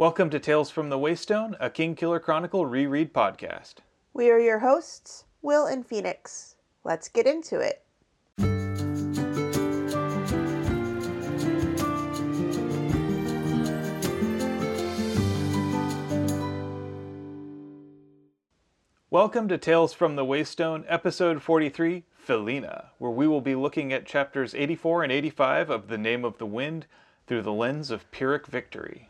Welcome to Tales from the Waystone, a Kingkiller Chronicle reread podcast. We are your hosts, Will and Phoenix. Let's get into it. Welcome to Tales from the Waystone, episode 43, Felina, where we will be looking at chapters 84 and 85 of The Name of the Wind through the lens of Pyrrhic victory.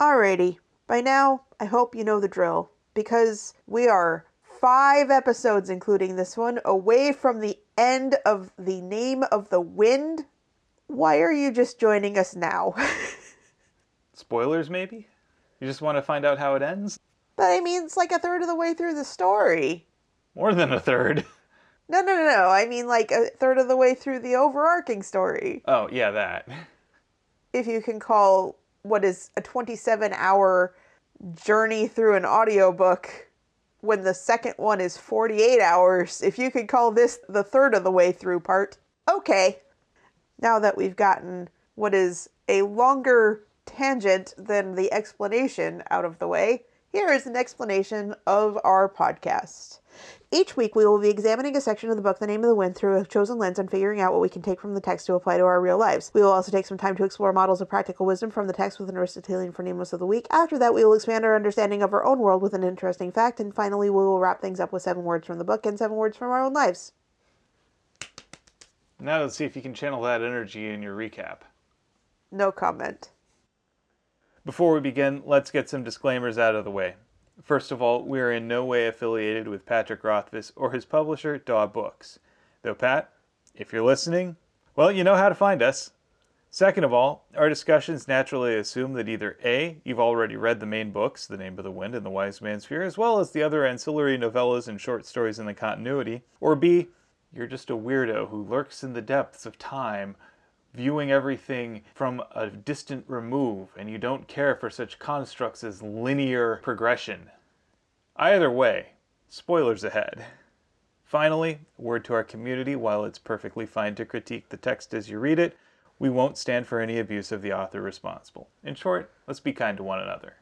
Alrighty, by now, I hope you know the drill, because we are five episodes, including this one, away from the end of The Name of the Wind. Why are you just joining us now? Spoilers, maybe? You just want to find out how it ends? but I mean, it's like a third of the way through the story. More than a third. No, no, no, no. I mean, like a third of the way through the overarching story. Oh, yeah, that. If you can call what is a 27 hour journey through an audiobook when the second one is 48 hours, if you could call this the third of the way through part, okay. Now that we've gotten what is a longer tangent than the explanation out of the way, here is an explanation of our podcast. Each week, we will be examining a section of the book, The Name of the Wind, through a chosen lens and figuring out what we can take from the text to apply to our real lives. We will also take some time to explore models of practical wisdom from the text with an Aristotelian phronimos of the week. After that, we will expand our understanding of our own world with an interesting fact, and finally, we will wrap things up with seven words from the book and seven words from our own lives. Now let's see if you can channel that energy in your recap. No comment. Before we begin, let's get some disclaimers out of the way. First of all, we are in no way affiliated with Patrick Rothfuss or his publisher, Daw Books. Though, Pat, if you're listening, well, you know how to find us. Second of all, our discussions naturally assume that either A, you've already read the main books, The Name of the Wind and The Wise Man's Fear, as well as the other ancillary novellas and short stories in the continuity, or B, you're just a weirdo who lurks in the depths of time, viewing everything from a distant remove, and you don't care for such constructs as linear progression. Either way, spoilers ahead. Finally, word to our community while it's perfectly fine to critique the text as you read it, we won't stand for any abuse of the author responsible. In short, let's be kind to one another.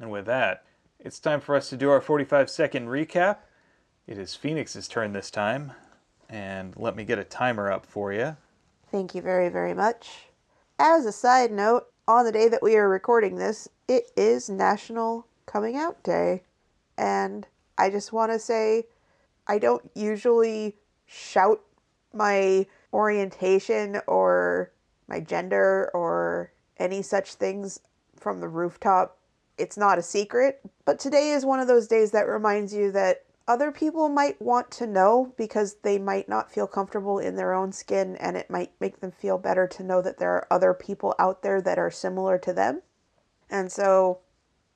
And with that, it's time for us to do our 45 second recap. It is Phoenix's turn this time, and let me get a timer up for you. Thank you very, very much. As a side note, on the day that we are recording this, it is National Coming Out Day. And I just want to say, I don't usually shout my orientation or my gender or any such things from the rooftop. It's not a secret, but today is one of those days that reminds you that other people might want to know because they might not feel comfortable in their own skin and it might make them feel better to know that there are other people out there that are similar to them. And so,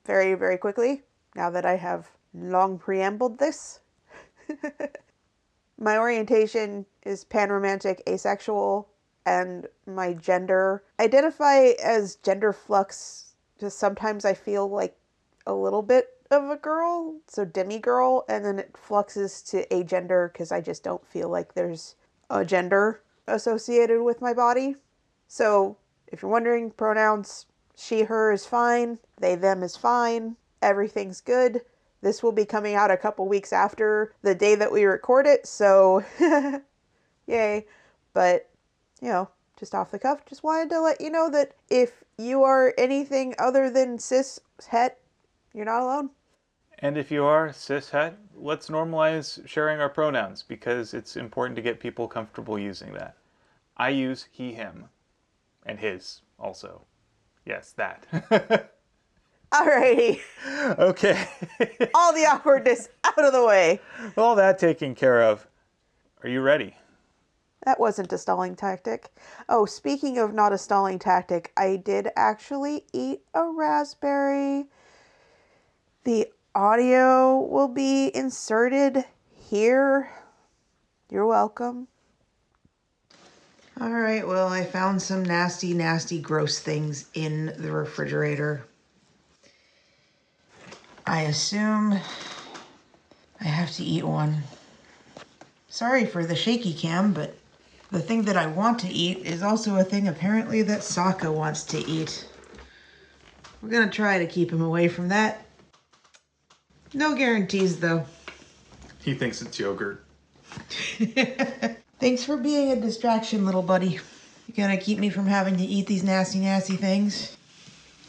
very, very quickly, now that I have long preambled this, my orientation is panromantic asexual and my gender. Identify as gender flux just sometimes i feel like a little bit of a girl so demi girl and then it fluxes to agender because i just don't feel like there's a gender associated with my body. So if you're wondering pronouns she her is fine they them is fine everything's good this will be coming out a couple weeks after the day that we record it so yay but you know, just off the cuff, just wanted to let you know that if you are anything other than cis het, you're not alone. And if you are cis het, let's normalize sharing our pronouns because it's important to get people comfortable using that. I use he, him, and his also. Yes, that. Alrighty, okay. all the awkwardness out of the way. All that taken care of. Are you ready? That wasn't a stalling tactic. Oh, speaking of not a stalling tactic, I did actually eat a raspberry. The audio will be inserted here. You're welcome. All right, well, I found some nasty, nasty, gross things in the refrigerator. I assume I have to eat one. Sorry for the shaky cam, but the thing that I want to eat is also a thing apparently that Sokka wants to eat. We're gonna try to keep him away from that. No guarantees, though. He thinks it's yogurt. Thanks for being a distraction, little buddy. You gonna keep me from having to eat these nasty, nasty things?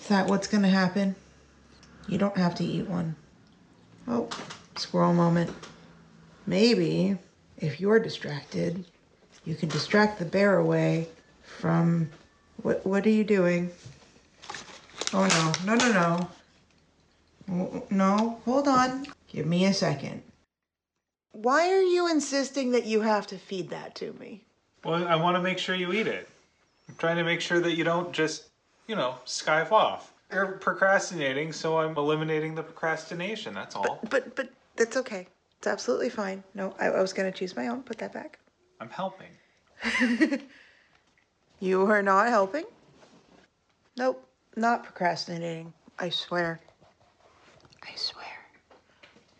Is that what's gonna happen? You don't have to eat one. Oh, squirrel moment. Maybe if you're distracted, you can distract the bear away from. What, what are you doing? Oh no, no, no, no. No, hold on. Give me a second. Why are you insisting that you have to feed that to me? Well, I want to make sure you eat it. I'm trying to make sure that you don't just, you know, skive off. You're procrastinating, so I'm eliminating the procrastination. That's all. But but that's okay. It's absolutely fine. No, I, I was gonna choose my own. Put that back. I'm helping. You are not helping. Nope, not procrastinating. I swear. I swear.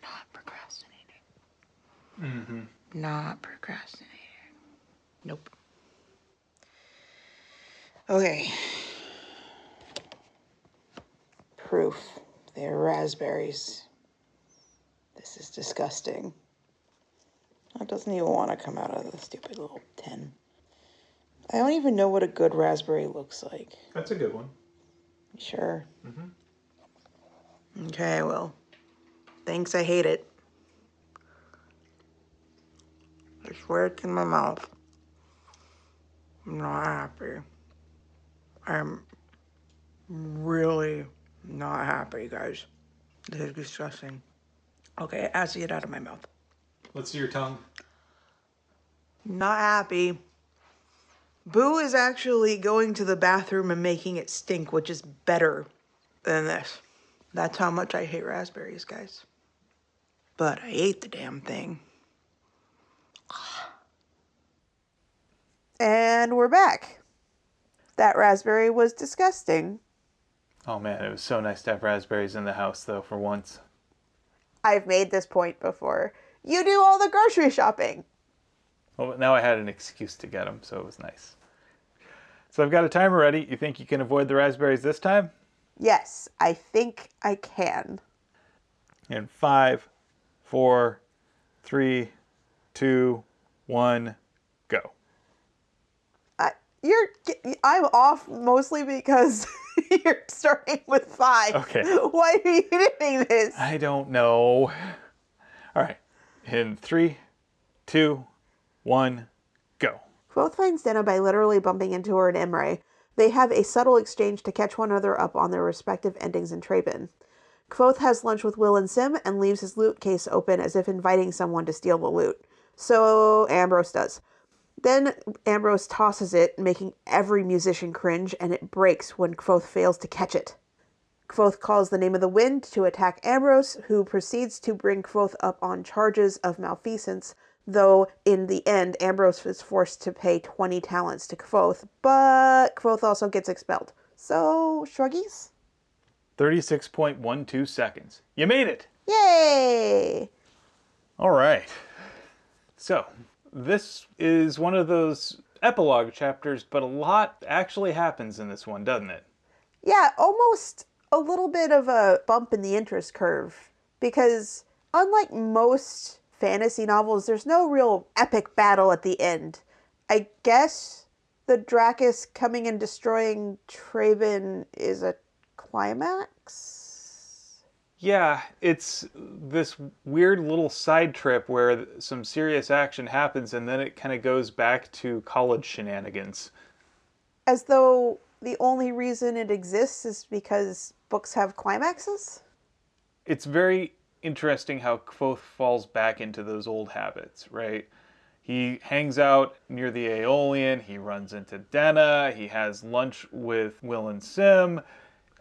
Not procrastinating. Mm-hmm. Not procrastinating. Nope. Okay. Proof. They're raspberries. This is disgusting. That doesn't even want to come out of the stupid little tin. I don't even know what a good raspberry looks like. That's a good one. Sure. Mm-hmm. Okay, well, thanks. I hate it. I swear it's in my mouth. I'm not happy. I'm really not happy, guys. This is disgusting. Okay, I have to get out of my mouth. Let's see your tongue. Not happy. Boo is actually going to the bathroom and making it stink, which is better than this. That's how much I hate raspberries, guys. But I ate the damn thing. And we're back. That raspberry was disgusting. Oh man, it was so nice to have raspberries in the house, though, for once. I've made this point before. You do all the grocery shopping. Well, now I had an excuse to get them, so it was nice. So I've got a timer ready. You think you can avoid the raspberries this time? Yes, I think I can. In five, four, three, two, one, go. I, you're I'm off mostly because you're starting with five. Okay. Why are you doing this? I don't know. All right. In three, two, one, go. Kvothe finds Denna by literally bumping into her and Imre. They have a subtle exchange to catch one another up on their respective endings in Trebon. Kvothe has lunch with Will and Sim and leaves his lute case open as if inviting someone to steal the lute. So Ambrose does. Then Ambrose tosses it, making every musician cringe, and it breaks when Kvothe fails to catch it. Kvothe calls the name of the wind to attack Ambrose, who proceeds to bring Kvothe up on charges of malfeasance, though in the end, Ambrose is forced to pay 20 talents to Kvothe, but Kvothe also gets expelled. So, shruggies? 36.12 seconds. You made it. Yay! All right. So, this is one of those epilogue chapters, but a lot actually happens in this one, doesn't it? Yeah, almost a little bit of a bump in the interest curve because unlike most fantasy novels, there's no real epic battle at the end. I guess the draccus coming and destroying Trebon is a climax. Yeah, it's this weird little side trip where some serious action happens and then it kind of goes back to college shenanigans. As though the only reason it exists is because books have climaxes? It's very interesting how Kvothe falls back into those old habits, right? He hangs out near the Eolian, he runs into Denna, he has lunch with Will and Sim,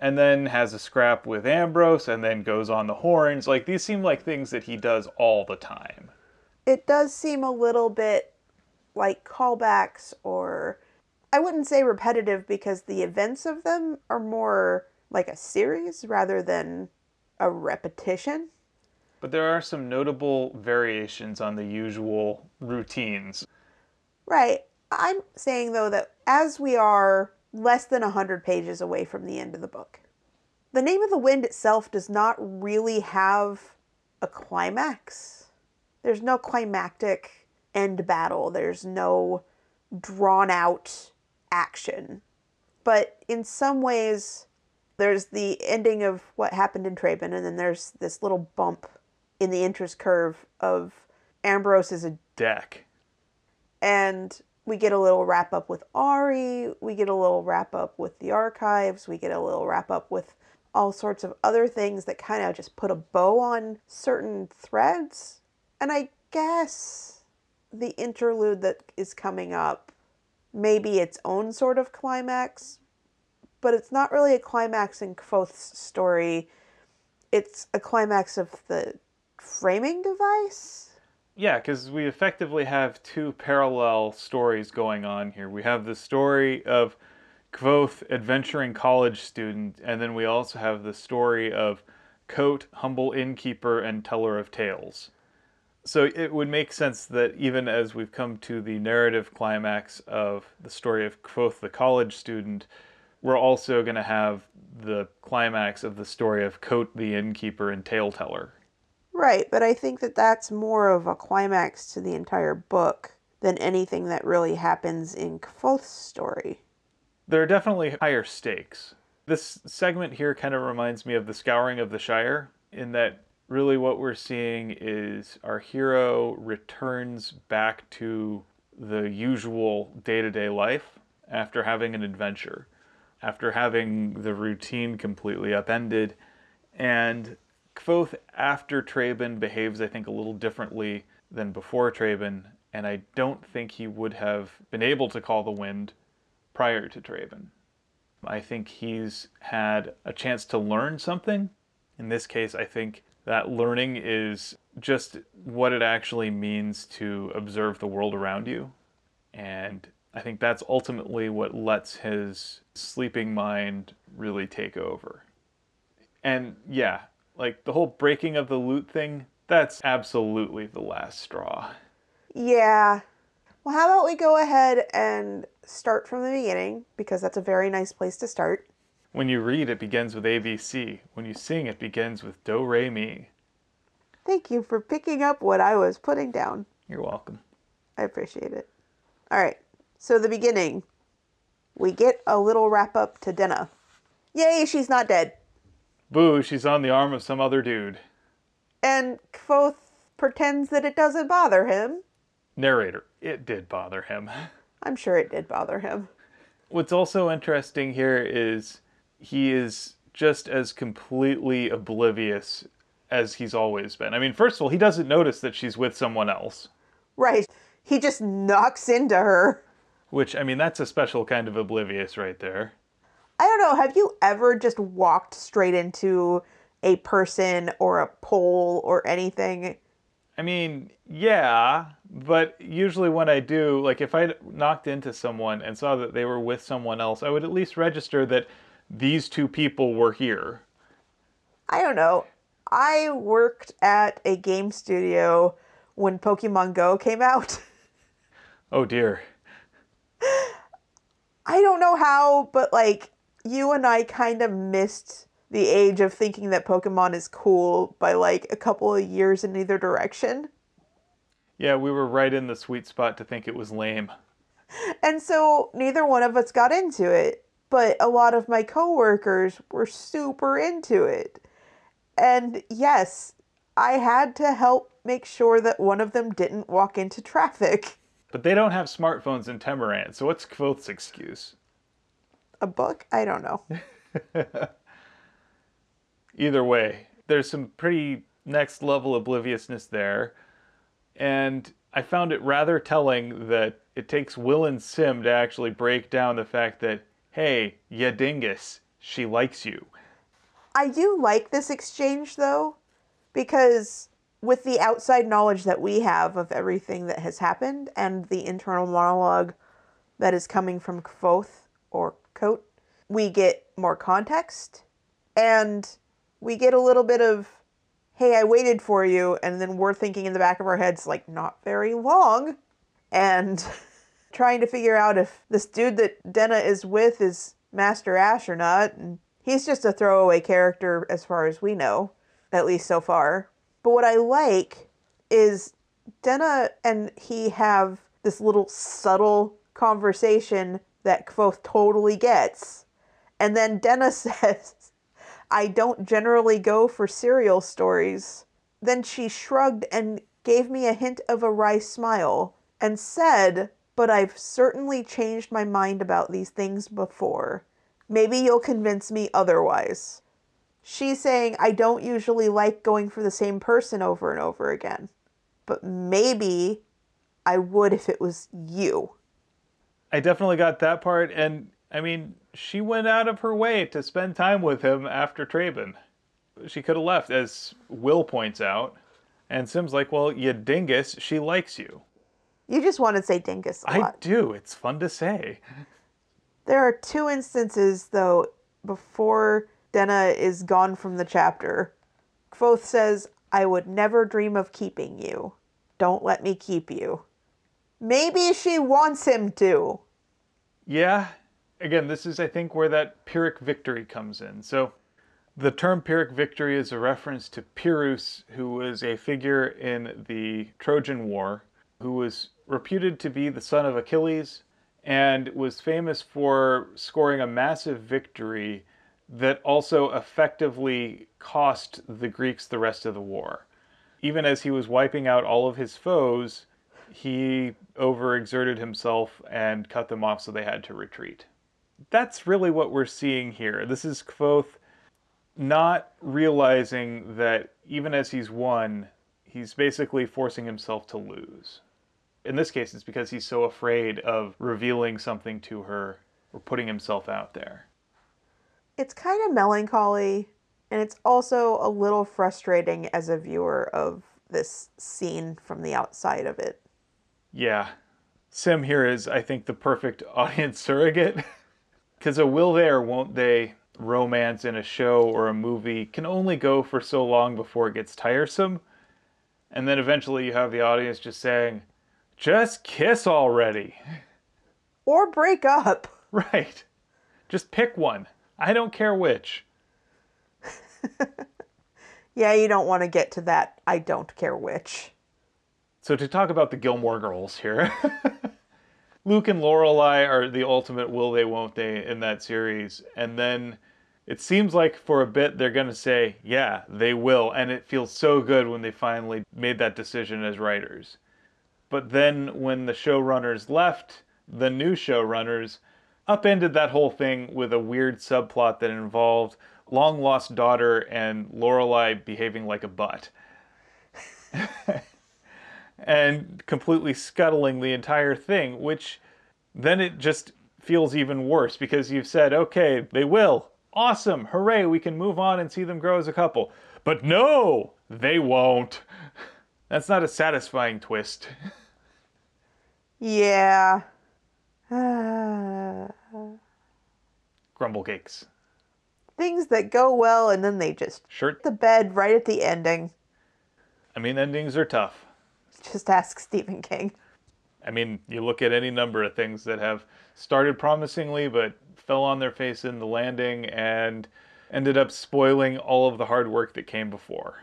and then has a scrap with Ambrose, and then goes on the horns. Like, these seem like things that he does all the time. It does seem a little bit like callbacks or I wouldn't say repetitive because the events of them are more like a series rather than a repetition. But there are some notable variations on the usual routines. Right. I'm saying though that as we are less than 100 pages away from the end of the book, The name of the wind itself does not really have a climax. There's no climactic end battle. There's no drawn out action. But in some ways, there's the ending of what happened in Trebon, and then there's this little bump in the interest curve of Ambrose is a Deck. and we get a little wrap up with Auri, we get a little wrap up with the archives, we get a little wrap up with all sorts of other things that kind of just put a bow on certain threads. And I guess the interlude that is coming up may be its own sort of climax, but it's not really a climax in Kvothe's story. It's a climax of the framing device. Yeah, because we effectively have two parallel stories going on here. We have the story of Kvothe, adventuring college student, and then we also have the story of Kote, humble innkeeper and teller of tales. So it would make sense that even as we've come to the narrative climax of the story of Kvothe, the college student, we're also going to have the climax of the story of Kote, the innkeeper and tale teller. Right, but I think that that's more of a climax to the entire book than anything that really happens in Kvothe's story. There are definitely higher stakes. This segment here kind of reminds me of the Scouring of the Shire, in that really what we're seeing is our hero returns back to the usual day to day life after having an adventure, after having the routine completely upended. And Kvothe after Trebon behaves, I think, a little differently than before Trebon, and I don't think he would have been able to call the wind prior to Trebon. I think he's had a chance to learn something. In this case, I think that learning is just what it actually means to observe the world around you. And I think that's ultimately what lets his sleeping mind really take over. And yeah, like the whole breaking of the lute thing, that's absolutely the last straw. Yeah. Well, how about we go ahead and start from the beginning because that's a very nice place to start. When you read, it begins with ABC. When you sing, it begins with Do Re Mi. Thank you for picking up what I was putting down. You're welcome. I appreciate it. All right. So the beginning, we get a little wrap up to Denna. Yay, she's not dead. Boo, she's on the arm of some other dude. And Kvothe pretends that it doesn't bother him. Narrator, it did bother him. I'm sure it did bother him. What's also interesting here is he is just as completely oblivious as he's always been. I mean, first of all, he doesn't notice that she's with someone else, Right. He just knocks into her. which, I mean, that's a special kind of oblivious right there. I don't know. Have you ever just walked straight into a person or a pole or anything? I mean, yeah, but usually when I do, like if I knocked into someone and saw that they were with someone else, I would at least register that these two people were here. I don't know. I worked at a game studio when Pokemon Go came out. Oh dear. I don't know how, but like you and I kind of missed the age of thinking that Pokemon is cool by like a couple of years in either direction. Yeah, we were right in the sweet spot to think it was lame. And so neither one of us got into it, but a lot of my coworkers were super into it. And yes, I had to help make sure that one of them didn't walk into traffic. But they don't have smartphones in Temerant, so what's Kvothe's excuse? A book? I don't know. Either way, there's some pretty next level obliviousness there. And I found it rather telling that it takes Will and Sim to actually break down the fact that, hey, ya dingus, she likes you. I do like this exchange though, because with the outside knowledge that we have of everything that has happened and the internal monologue that is coming from Kvothe or Kote, we get more context and we get a little bit of, hey, I waited for you. And then we're thinking in the back of our heads, like, not very long. And trying to figure out if this dude that Denna is with is Master Ash or not. And He's just a throwaway character as far as we know, at least so far. But what I like is Denna and he have this little subtle conversation that Kvothe totally gets. And then Denna says, I don't generally go for serial stories. Then she shrugged and gave me a hint of a wry smile and said, But I've certainly changed my mind about these things before. Maybe you'll convince me otherwise. She's saying, I don't usually like going for the same person over and over again, but maybe I would if it was you. I definitely got that part, and I mean, she went out of her way to spend time with him after Trebon. She could have left, as Will points out. And Sim's like, well, you dingus, she likes you. You just want to say dingus I lot. do. It's fun to say. There are two instances, though, before Denna is gone from the chapter. Kvothe says, I would never dream of keeping you. Don't let me keep you. Maybe she wants him to. Yeah. Again, this is, I think, where that Pyrrhic victory comes in. So, the term Pyrrhic victory is a reference to Pyrrhus, who was a figure in the Trojan War, who was reputed to be the son of Achilles and was famous for scoring a massive victory that also effectively cost the Greeks the rest of the war. Even as he was wiping out all of his foes, he overexerted himself and cut them off so they had to retreat. That's really what we're seeing here. This is Kvothe not realizing that even as he's won, he's basically forcing himself to lose. In this case, it's because he's so afraid of revealing something to her or putting himself out there. It's kind of melancholy, and it's also a little frustrating as a viewer of this scene from the outside of it. Yeah. Sim here is, I think, the perfect audience surrogate. Because a will they or won't they romance in a show or a movie can only go for so long before it gets tiresome. And then eventually you have the audience just saying, just kiss already. Or break up. Right. Just pick one. I don't care which. Yeah, you don't want to get to that. I don't care which. So to talk about the Gilmore Girls here, Luke and Lorelai are the ultimate will they won't they in that series, and then it seems like for a bit they're gonna say yeah they will, and it feels so good when they finally made that decision as writers. But then when the showrunners left, the new showrunners upended that whole thing with a weird subplot that involved long lost daughter and Lorelai behaving like a butt and completely scuttling the entire thing, which then it just feels even worse because you've said, okay, they will. Awesome. Hooray. We can move on and see them grow as a couple. But no, they won't. That's not a satisfying twist. Yeah. Grumble cakes. Things that go well and then they just Shirt. the bed right at the ending. I mean, endings are tough. Just ask Stephen King. I mean, you look at any number of things that have started promisingly but fell on their face in the landing and ended up spoiling all of the hard work that came before.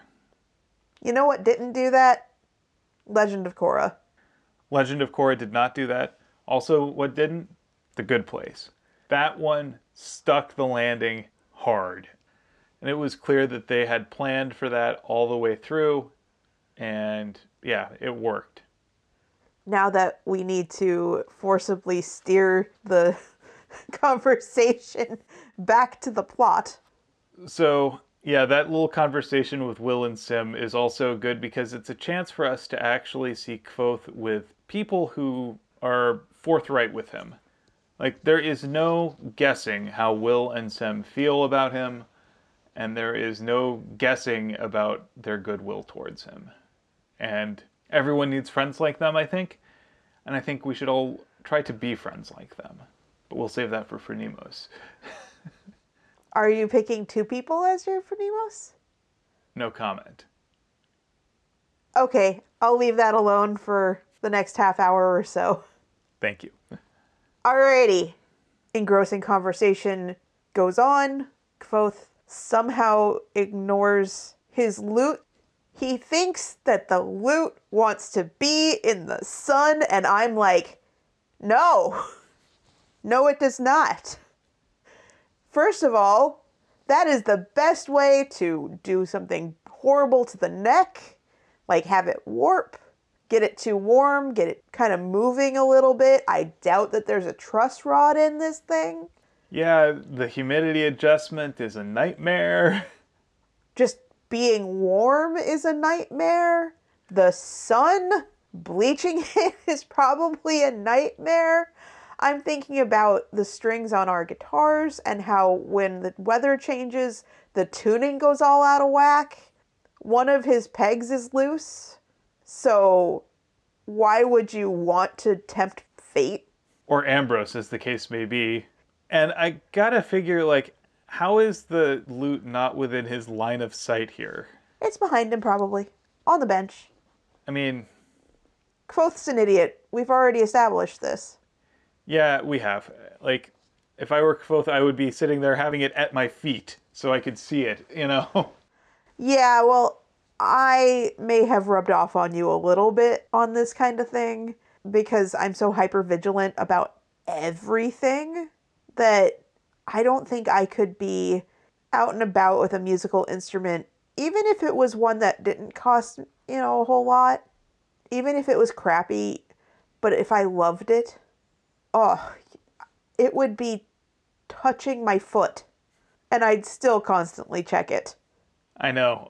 You know what didn't do that? Legend of Korra. Legend of Korra did not do that. Also, what didn't? The Good Place. That one stuck the landing hard. And it was clear that they had planned for that all the way through. And yeah, it worked. Now that we need to forcibly steer the conversation back to the plot. So, yeah, that little conversation with Will and Sim is also good because it's a chance for us to actually see Kvothe with people who are forthright with him. Like, there is no guessing how Will and Sim feel about him, and there is no guessing about their goodwill towards him. And everyone needs friends like them, I think, and I think we should all try to be friends like them. But we'll save that for Phronimos. Are you picking two people as your Phronimos? No comment. Okay, I'll leave that alone for the next half hour or so. Thank you. Alrighty. Engrossing conversation goes on. Kvothe somehow ignores his lute. He thinks that the lute wants to be in the sun, and I'm like, no, no, it does not. First of all, that is the best way to do something horrible to the neck, like have it warp, get it too warm, get it kind of moving a little bit. I doubt that there's a truss rod in this thing. Yeah, the humidity adjustment is a nightmare. Just being warm is a nightmare. The sun bleaching it is probably a nightmare. I'm thinking about the strings on our guitars and how when the weather changes, the tuning goes all out of whack. One of his pegs is loose. So, why would you want to tempt fate? Or Ambrose, as the case may be. And I gotta figure, like, how is the lute not within his line of sight here? It's behind him, probably. On the bench. I mean, Kvothe's an idiot. We've already established this. yeah, we have. Like, if I were Kvothe, I would be sitting there having it at my feet so I could see it, you know? Yeah, well, I may have rubbed off on you a little bit on this kind of thing because I'm so hyper vigilant about everything that I don't think I could be out and about with a musical instrument, even if it was one that didn't cost, you know, a whole lot, even if it was crappy, but if I loved it, oh, it would be touching my foot and I'd still constantly check it. I know.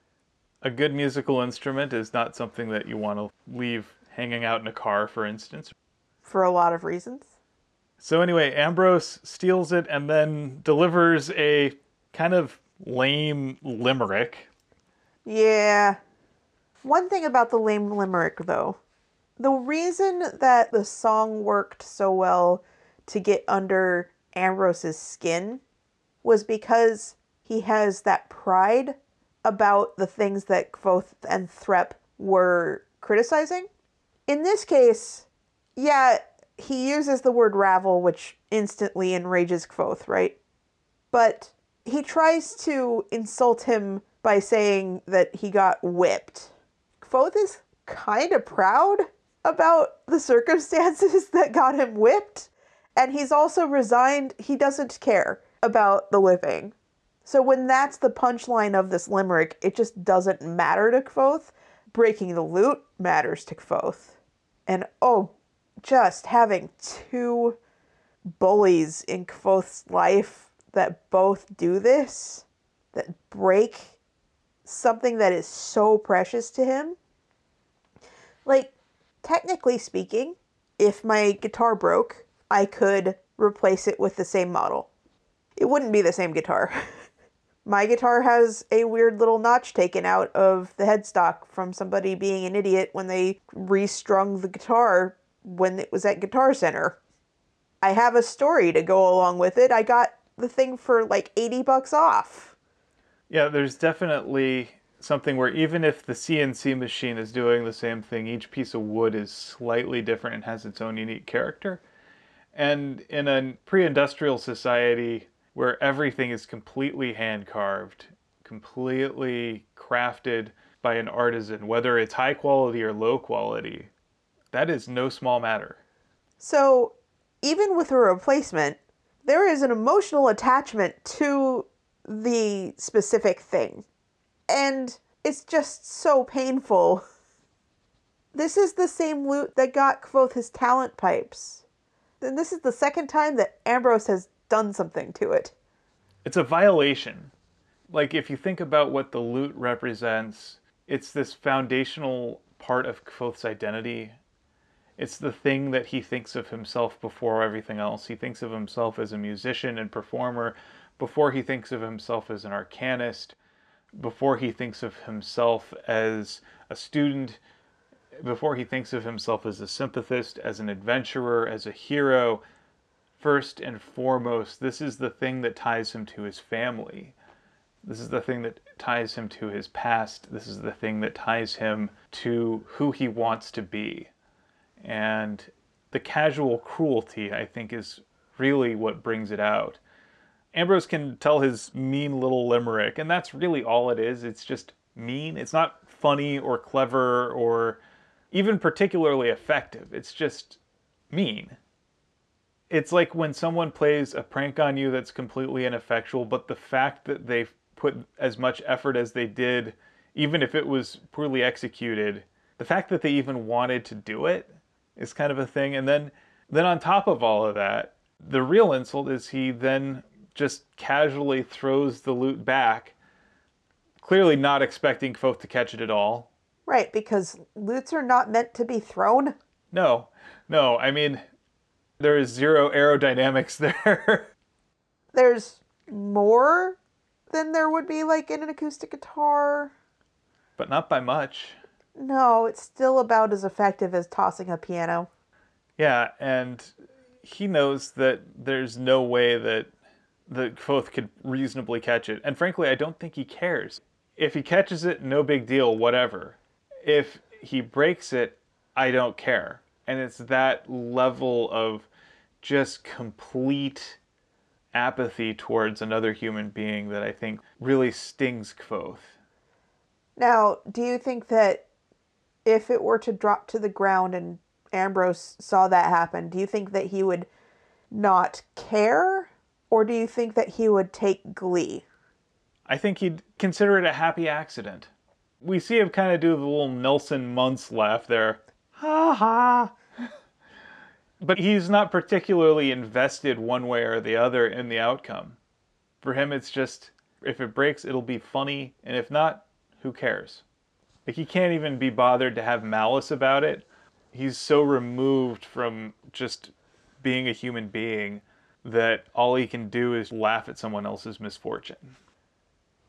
A good musical instrument is not something that you want to leave hanging out in a car, for instance. for a lot of reasons. So, anyway, Ambrose steals it and then delivers a kind of lame limerick. Yeah. One thing about the lame limerick, though, the reason that the song worked so well to get under Ambrose's skin was because he has that pride about the things that Kvothe and Threp were criticizing. In this case, yeah, he uses the word ravel, which instantly enrages Kvothe, right? But he tries to insult him by saying that he got whipped. Kvothe is kind of proud about the circumstances that got him whipped, and he's also resigned. He doesn't care about the whipping. So when that's the punchline of this limerick, it just doesn't matter to Kvothe. Breaking the lute matters to Kvothe. And oh, just having two bullies in Kvothe's life that both do this, that break something that is so precious to him. Like, technically speaking, if my guitar broke, I could replace it with the same model. It wouldn't be the same guitar. my guitar has a weird little notch taken out of the headstock from somebody being an idiot when they restrung the guitar when it was at Guitar Center. I have a story to go along with it. I got the thing for like 80 bucks off. Yeah, there's definitely something where even if the CNC machine is doing the same thing, each piece of wood is slightly different and has its own unique character. And in a pre industrial society where everything is completely hand carved, completely crafted by an artisan, whether it's high quality or low quality, that is no small matter. So, even with a replacement, there is an emotional attachment to the specific thing. And it's just so painful. This is the same lute that got Kvothe his talent pipes. And this is the second time that Ambrose has done something to it. It's a violation. Like, if you think about what the lute represents, it's this foundational part of Kvothe's identity. It's the thing that he thinks of himself before everything else. He thinks of himself as a musician and performer before he thinks of himself as an arcanist, before he thinks of himself as a student, before he thinks of himself as a sympathist, as an adventurer, as a hero. First and foremost, this is the thing that ties him to his family. This is the thing that ties him to his past. This is the thing that ties him to who he wants to be. And the casual cruelty, I think, is really what brings it out. Ambrose can tell his mean little limerick, and that's really all it is. It's just mean. It's not funny or clever or even particularly effective. It's just mean. It's like when someone plays a prank on you that's completely ineffectual, but the fact that they put as much effort as they did, even if it was poorly executed, the fact that they even wanted to do it is kind of a thing. And then, then on top of all of that, the real insult is he then just casually throws the lute back, clearly not expecting Kvothe to catch it at all. Right, because lutes are not meant to be thrown. No, no, I mean, there is zero aerodynamics there. There's more than there would be like in an acoustic guitar. but not by much. No, it's still about as effective as tossing a piano. Yeah, and he knows that there's no way that the Kvothe could reasonably catch it. And frankly, I don't think he cares. If he catches it, no big deal, whatever. If he breaks it, I don't care. And it's that level of just complete apathy towards another human being that I think really stings Kvothe. Now, do you think that if it were to drop to the ground and Ambrose saw that happen, do you think that he would not care? Or do you think that he would take glee? I think he'd consider it a happy accident. We see him kind of do the little Nelson Muntz laugh there. Ha ha. But he's not particularly invested one way or the other in the outcome. For him, it's just if it breaks, it'll be funny, and if not, who cares? Like, he can't even be bothered to have malice about it. He's so removed from just being a human being that all he can do is laugh at someone else's misfortune.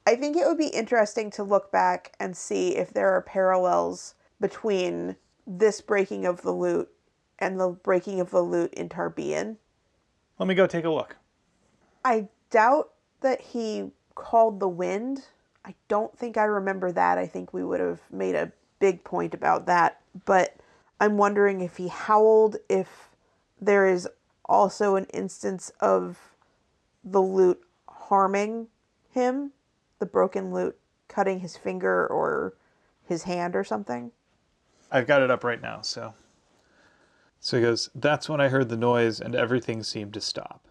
I think it would be interesting to look back and see if there are parallels between this breaking of the lute and the breaking of the lute in Tarbean. Let me go take a look. I doubt that he called the wind. I don't think I remember that. I think we would have made a big point about that. But I'm wondering if he howled, if there is also an instance of the lute harming him, the broken lute cutting his finger or his hand or something. I've got it up right now, so. So he goes, That's when I heard the noise and everything seemed to stop.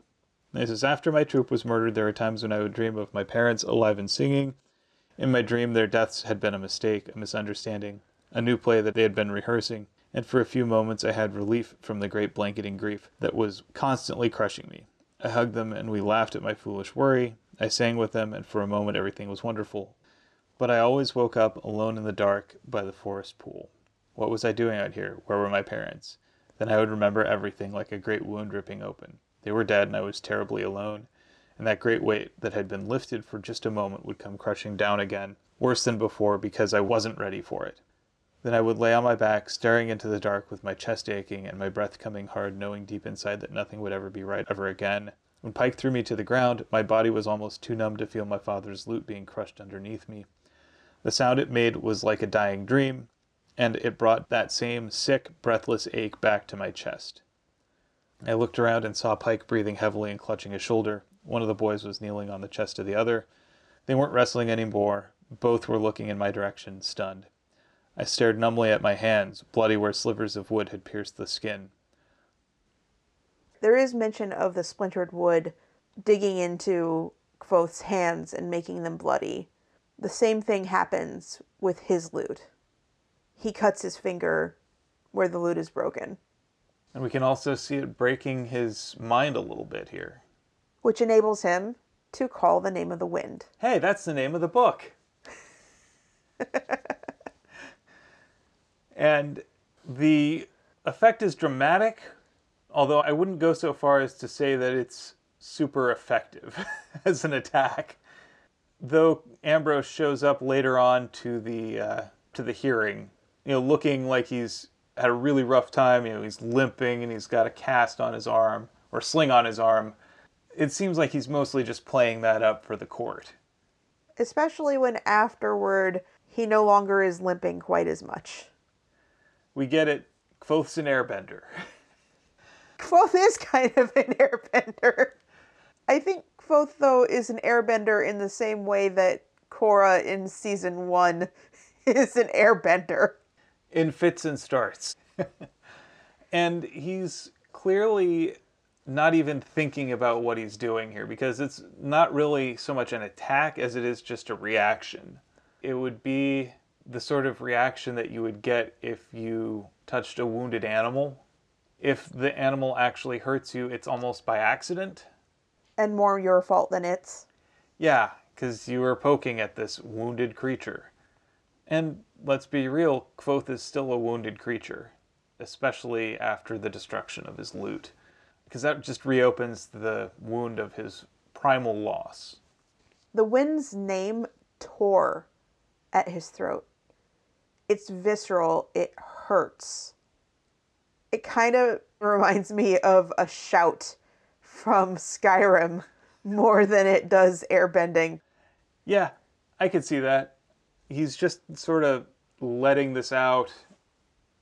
And he says, After my troupe was murdered, there were times when I would dream of my parents alive and singing. In my dream, their deaths had been a mistake, a misunderstanding, a new play that they had been rehearsing, and for a few moments I had relief from the great blanketing grief that was constantly crushing me. I hugged them and we laughed at my foolish worry. I sang with them, and for a moment everything was wonderful. But I always woke up alone in the dark by the forest pool. What was I doing out here? Where were my parents? Then I would remember everything like a great wound ripping open. They were dead, and I was terribly alone. And that great weight that had been lifted for just a moment would come crushing down again, worse than before, because I wasn't ready for it. Then I would lay on my back, staring into the dark with my chest aching and my breath coming hard, knowing deep inside that nothing would ever be right ever again. When Pike threw me to the ground, my body was almost too numb to feel my father's lute being crushed underneath me. The sound it made was like a dying dream, and it brought that same sick, breathless ache back to my chest. I looked around and saw Pike breathing heavily and clutching his shoulder. One of the boys was kneeling on the chest of the other. They weren't wrestling anymore. Both were looking in my direction, stunned. I stared numbly at my hands, bloody where slivers of wood had pierced the skin. There is mention of the splintered wood digging into Kvothe's hands and making them bloody. The same thing happens with his lute. He cuts his finger where the lute is broken, And we can also see it breaking his mind a little bit here. Which enables him to call the name of the wind. Hey, that's the name of the book. and the effect is dramatic, although I wouldn't go so far as to say that it's super effective as an attack. Though Ambrose shows up later on to the uh, to the hearing, you know, looking like he's had a really rough time. You know, he's limping and he's got a cast on his arm or sling on his arm. It seems like he's mostly just playing that up for the court. Especially when afterward he no longer is limping quite as much. We get it. Kvothe's an airbender. Kvothe is kind of an airbender. I think Kvothe, though, is an airbender in the same way that Korra in season one is an airbender. In fits and starts. and he's clearly not even thinking about what he's doing here because it's not really so much an attack as it is just a reaction. It would be the sort of reaction that you would get if you touched a wounded animal. If the animal actually hurts you, it's almost by accident. And more your fault than its. Yeah, because you were poking at this wounded creature. And let's be real, Kvothe is still a wounded creature, especially after the destruction of his lute because that just reopens the wound of his primal loss. The wind's name tore at his throat. It's visceral, it hurts. It kind of reminds me of a shout from Skyrim more than it does airbending. Yeah, I could see that. He's just sort of letting this out.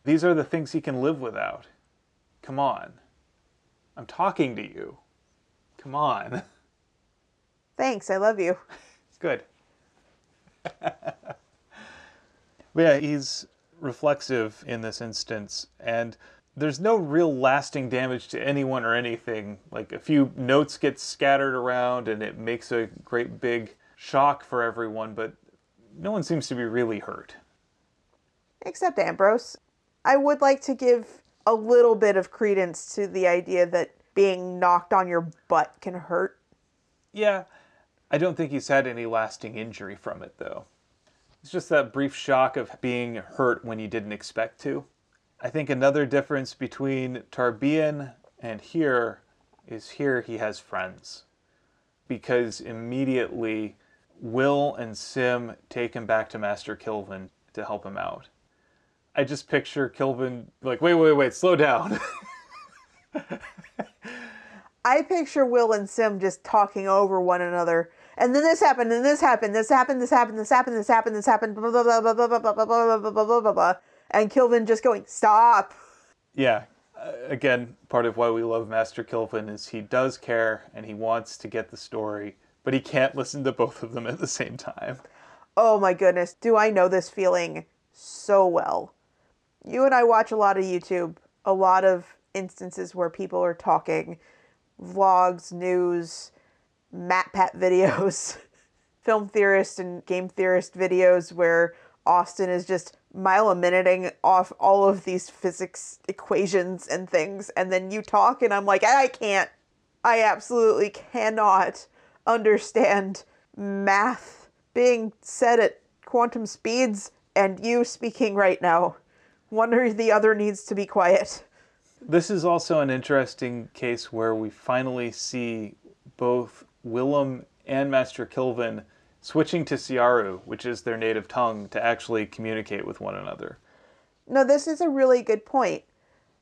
These are the things he can live without. Come on. I'm talking to you. Come on. Thanks, I love you. It's good. yeah, he's reflexive in this instance, and there's no real lasting damage to anyone or anything. Like a few notes get scattered around, and it makes a great big shock for everyone, but no one seems to be really hurt. Except Ambrose. I would like to give a little bit of credence to the idea that being knocked on your butt can hurt. Yeah, I don't think he's had any lasting injury from it, though. It's just that brief shock of being hurt when you didn't expect to. I think another difference between Tarbean and here is here he has friends. Because immediately Will and Sim take him back to Master Kilvin to help him out. I just picture Kilvin like, wait, wait, wait, slow down. I picture Will and Sim just talking over one another. And then this happened, and this happened, this happened, this happened, this happened, this happened, this happened, blah blah blah blah blah blah blah blah blah blah blah blah blah and Kilvin just going, Stop. Yeah. Uh, again, part of why we love Master Kilvin is he does care and he wants to get the story, but he can't listen to both of them at the same time. Oh my goodness, do I know this feeling so well. You and I watch a lot of YouTube, a lot of instances where people are talking, vlogs, news, MatPat videos, film theorist and game theorist videos where Austin is just mile a minuting off all of these physics equations and things, and then you talk, and I'm like, I can't, I absolutely cannot understand math being said at quantum speeds and you speaking right now. One or the other needs to be quiet. This is also an interesting case where we finally see both Wilem and Master Kilvin switching to Siaru, which is their native tongue, to actually communicate with one another. No, this is a really good point.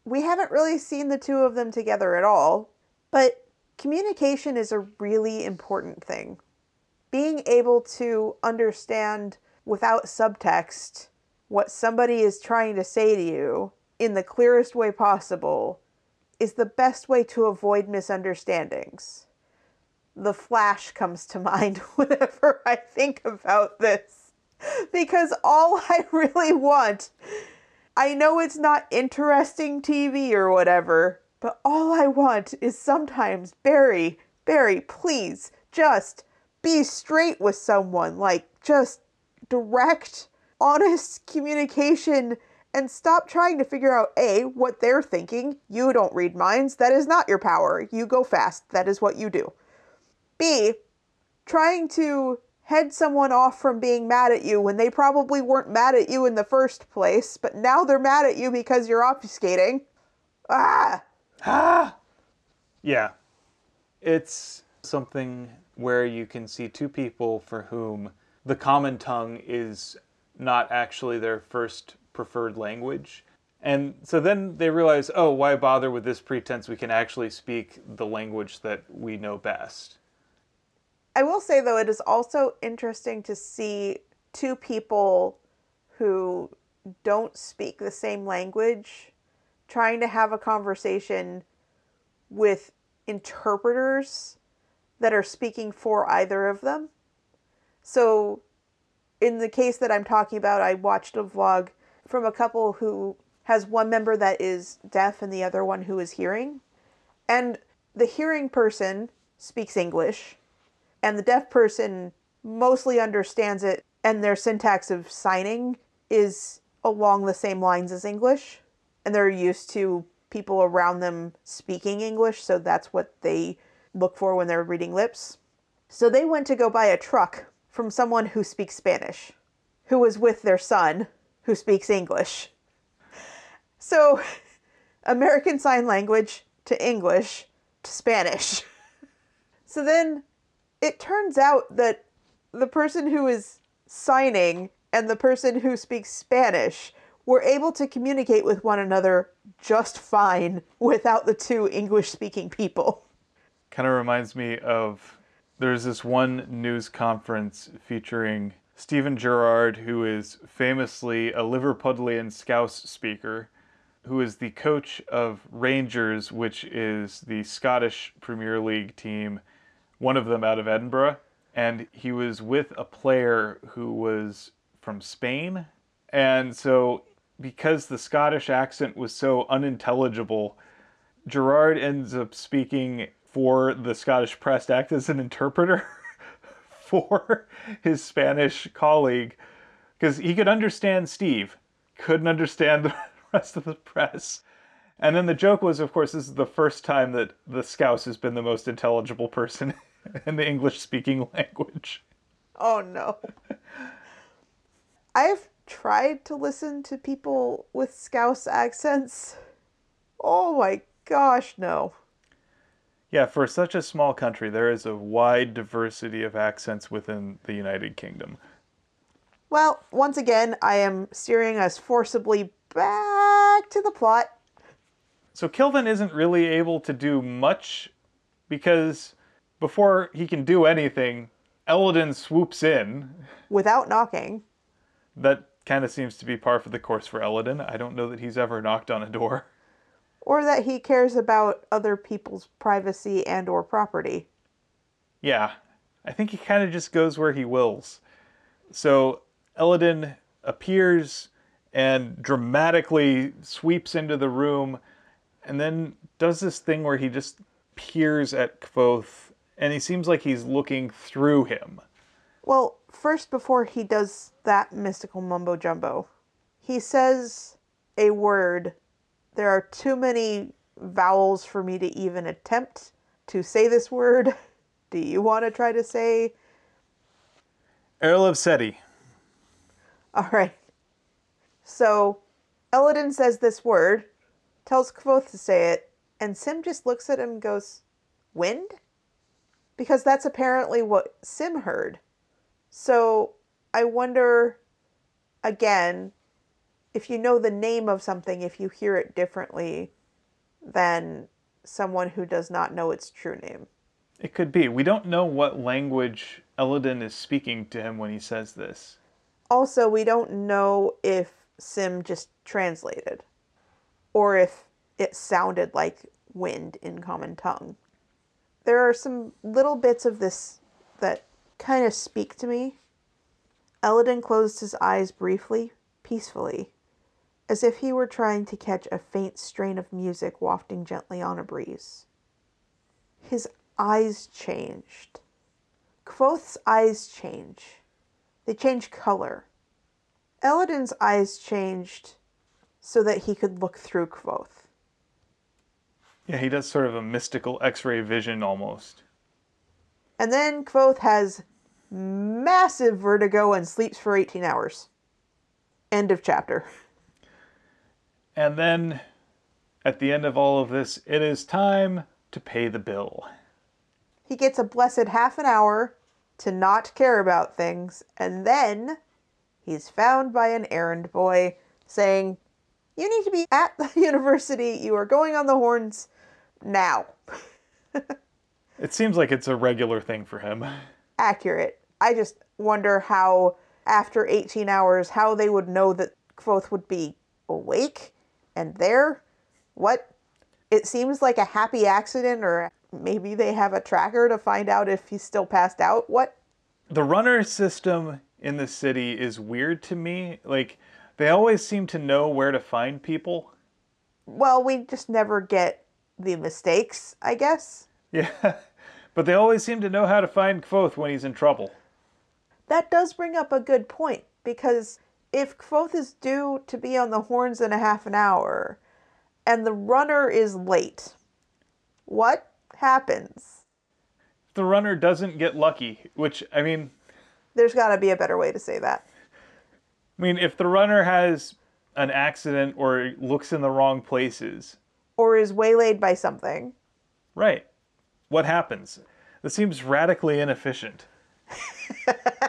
We haven't really seen the two of them together at all, but communication is a really important thing. Being able to understand without subtext what somebody is trying to say to you in the clearest way possible is the best way to avoid misunderstandings. The Flash comes to mind whenever I think about this. Because all I really want, I know it's not interesting TV or whatever, but all I want is sometimes, Barry, Barry, please, just be straight with someone. Like, just direct, honest communication and stop trying to figure out A, what they're thinking. You don't read minds. That is not your power. You go fast. That is what you do. B, trying to head someone off from being mad at you when they probably weren't mad at you in the first place, but now they're mad at you because you're obfuscating. Ah! Ah! Yeah. It's something where you can see two people for whom the common tongue is not actually their first preferred language. And so then they realize, oh, why bother with this pretense? We can actually speak the language that we know best. I will say, though, it is also interesting to see two people who don't speak the same language trying to have a conversation with interpreters that are speaking for either of them. So, in the case that I'm talking about, I watched a vlog from a couple who has one member that is deaf and the other one who is hearing. And the hearing person speaks English, and the deaf person mostly understands it, and their syntax of signing is along the same lines as English, and they're used to people around them speaking English, so that's what they look for when they're reading lips. So they went to go buy a truck from someone who speaks Spanish, who was with their son, who speaks English. So, American Sign Language to English to Spanish. So then it turns out that the person who is signing and the person who speaks Spanish were able to communicate with one another just fine without the two English speaking people. Kind of reminds me of there's this one news conference featuring Steven Gerrard, who is famously a Liverpudlian Scouse speaker, who is the coach of Rangers, which is the Scottish Premier League team, one of them out of Edinburgh. And he was with a player who was from Spain. And so, because the Scottish accent was so unintelligible, Gerrard ends up speaking for the Scottish press to act as an interpreter for his Spanish colleague because he could understand Steve, couldn't understand the rest of the press. And then the joke was, of course, this is the first time that the Scouse has been the most intelligible person in the English speaking language. Oh no. I've tried to listen to people with Scouse accents. Oh my gosh, no. Yeah, for such a small country, there is a wide diversity of accents within the United Kingdom. Well, once again, I am steering us forcibly back to the plot. So Kilvin isn't really able to do much because before he can do anything, Elodin swoops in. Without knocking. That kind of seems to be par for the course for Elodin. I don't know that he's ever knocked on a door. Or that he cares about other people's privacy and or property. Yeah, I think he kind of just goes where he wills. So Elodin appears and dramatically sweeps into the room and then does this thing where he just peers at Kvothe and he seems like he's looking through him. Well, first, before he does that mystical mumbo jumbo, he says a word. There are too many vowels for me to even attempt to say this word. Do you want to try to say? Aerlevsedi. All right. So, Elodin says this word, tells Kvothe to say it, and Sim just looks at him and goes, Wind? Because that's apparently what Sim heard. So, I wonder, again, if you know the name of something, if you hear it differently than someone who does not know its true name. It could be. We don't know what language Elodin is speaking to him when he says this. Also, we don't know if Sim just translated or if it sounded like wind in common tongue. There are some little bits of this that kind of speak to me. Elodin closed his eyes briefly, peacefully, as if he were trying to catch a faint strain of music wafting gently on a breeze. His eyes changed. Kvothe's eyes change. They change color. Elodin's eyes changed so that he could look through Kvothe. Yeah, he does sort of a mystical x ray vision almost. And then Kvothe has massive vertigo and sleeps for 18 hours. End of chapter. And then at the end of all of this, it is time to pay the bill. He gets a blessed half an hour to not care about things, and then he's found by an errand boy saying, You need to be at the university. You are going on the horns now. It seems like it's a regular thing for him. Accurate. I just wonder how, after 18 hours, how they would know that Kvothe would be awake and there. What? It seems like a happy accident or maybe they have a tracker to find out if he's still passed out. What? The runner system in the city is weird to me. Like, they always seem to know where to find people. Well, we just never get the mistakes, I guess. Yeah. But they always seem to know how to find Kvothe when he's in trouble. That does bring up a good point because if Kvothe is due to be on the horns in a half an hour and the runner is late, what happens? The runner doesn't get lucky, which, I mean, There's got to be a better way to say that. I mean, if the runner has an accident or looks in the wrong places, Or is waylaid by something. right, what happens? This seems radically inefficient.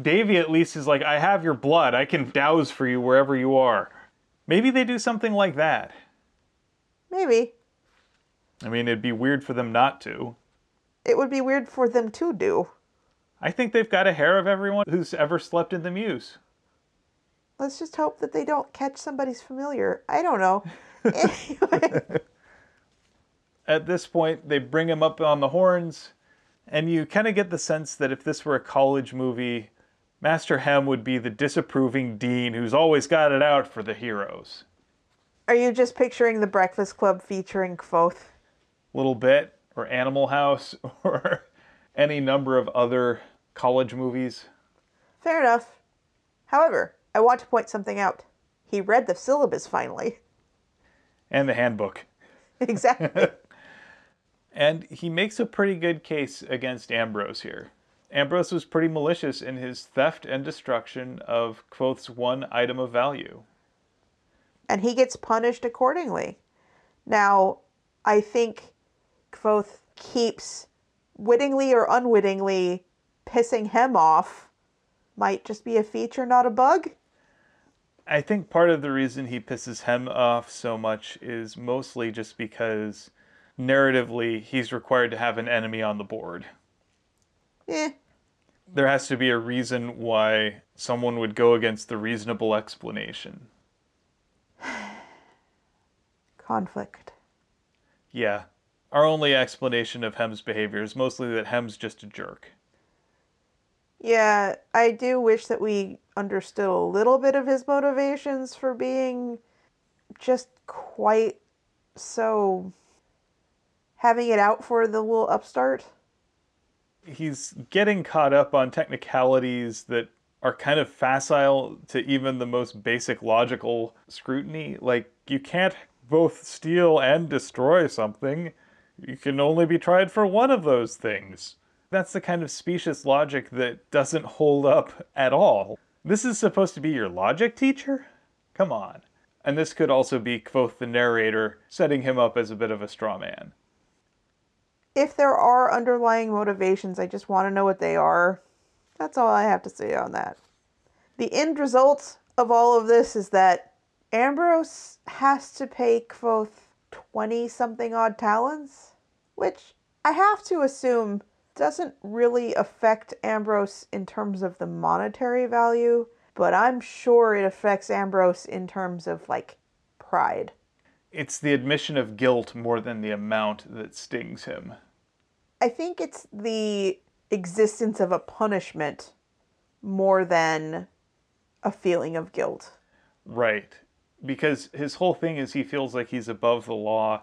Devi at least is like, I have your blood. I can douse for you wherever you are. Maybe they do something like that. Maybe. I mean, it'd be weird for them not to. It would be weird for them to do. I think they've got a hair of everyone who's ever slept in the Mews. Let's just hope that they don't catch somebody's familiar. I don't know. anyway, At this point, they bring him up on the horns, and you kind of get the sense that if this were a college movie, Master Hem would be the disapproving dean who's always got it out for the heroes. are you just picturing the Breakfast Club featuring Kvothe? Little Bit, or Animal House, or any number of other college movies. Fair enough. However, I want to point something out. He read the syllabus finally. And the handbook. exactly. And he makes a pretty good case against Ambrose here. Ambrose was pretty malicious in his theft and destruction of Kvothe's one item of value. and he gets punished accordingly. Now, I think Kvothe keeps wittingly or unwittingly pissing him off. Might just be a feature, not a bug. I think part of the reason he pisses Hem off so much is mostly just because narratively he's required to have an enemy on the board. Eh, There has to be a reason why someone would go against the reasonable explanation. conflict. Yeah. Our only explanation of Hem's behavior is mostly that Hem's just a jerk. Yeah, I do wish that we understood a little bit of his motivations for being just quite so having it out for the little upstart. He's getting caught up on technicalities that are kind of facile to even the most basic logical scrutiny. Like, you can't both steal and destroy something. You can only be tried for one of those things. That's the kind of specious logic that doesn't hold up at all. This is supposed to be your logic teacher? Come on. And this could also be Kvothe the narrator setting him up as a bit of a straw man. If there are underlying motivations, I just want to know what they are. That's all I have to say on that. The end result of all of this is that Ambrose has to pay Kvothe 20 something odd talents, which I have to assume doesn't really affect Ambrose in terms of the monetary value, but I'm sure it affects Ambrose in terms of like pride. It's the admission of guilt more than the amount that stings him. I think it's the existence of a punishment more than a feeling of guilt. Right. Because his whole thing is he feels like he's above the law,